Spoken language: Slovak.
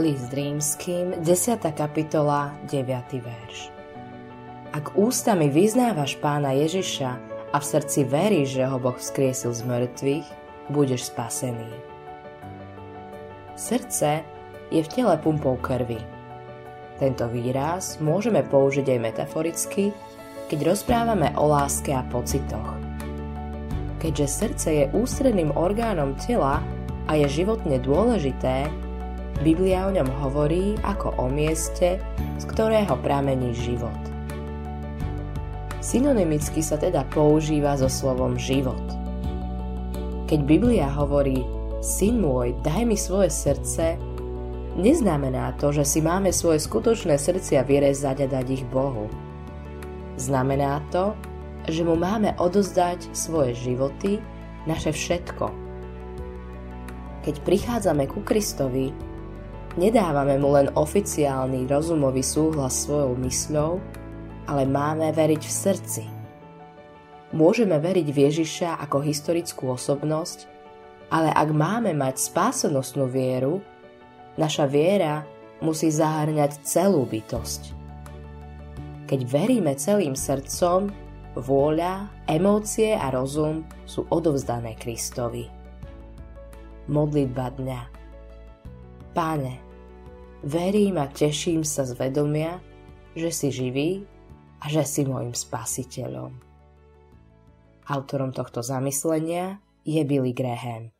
List rímským, 10. kapitola, 9. verš. Ak ústami vyznávaš pána Ježiša a v srdci veríš, že ho Boh vzkriesil z mŕtvych, budeš spasený. Srdce je v tele pumpou krvi. Tento výraz môžeme použiť aj metaforicky, keď rozprávame o láske a pocitoch. Keďže srdce je ústredným orgánom tela a je životne dôležité, Biblia o ňom hovorí ako o mieste, z ktorého pramení život. Synonymicky sa teda používa so slovom život. Keď Biblia hovorí Syn môj, daj mi svoje srdce, neznamená to, že si máme svoje skutočné srdcia vyrezať a dať ich Bohu. Znamená to, že mu máme odozdať svoje životy, naše všetko. Keď prichádzame ku Kristovi, Nedávame mu len oficiálny rozumový súhlas svojou mysľou, ale máme veriť v srdci. Môžeme veriť v Ježiša ako historickú osobnosť, ale ak máme mať spásonosnú vieru, naša viera musí zahrňať celú bytosť. Keď veríme celým srdcom, vôľa, emócie a rozum sú odovzdané Kristovi. Modlitba dňa Páne, verím a teším sa z vedomia, že si živý a že si môjim spasiteľom. Autorom tohto zamyslenia je Billy Graham.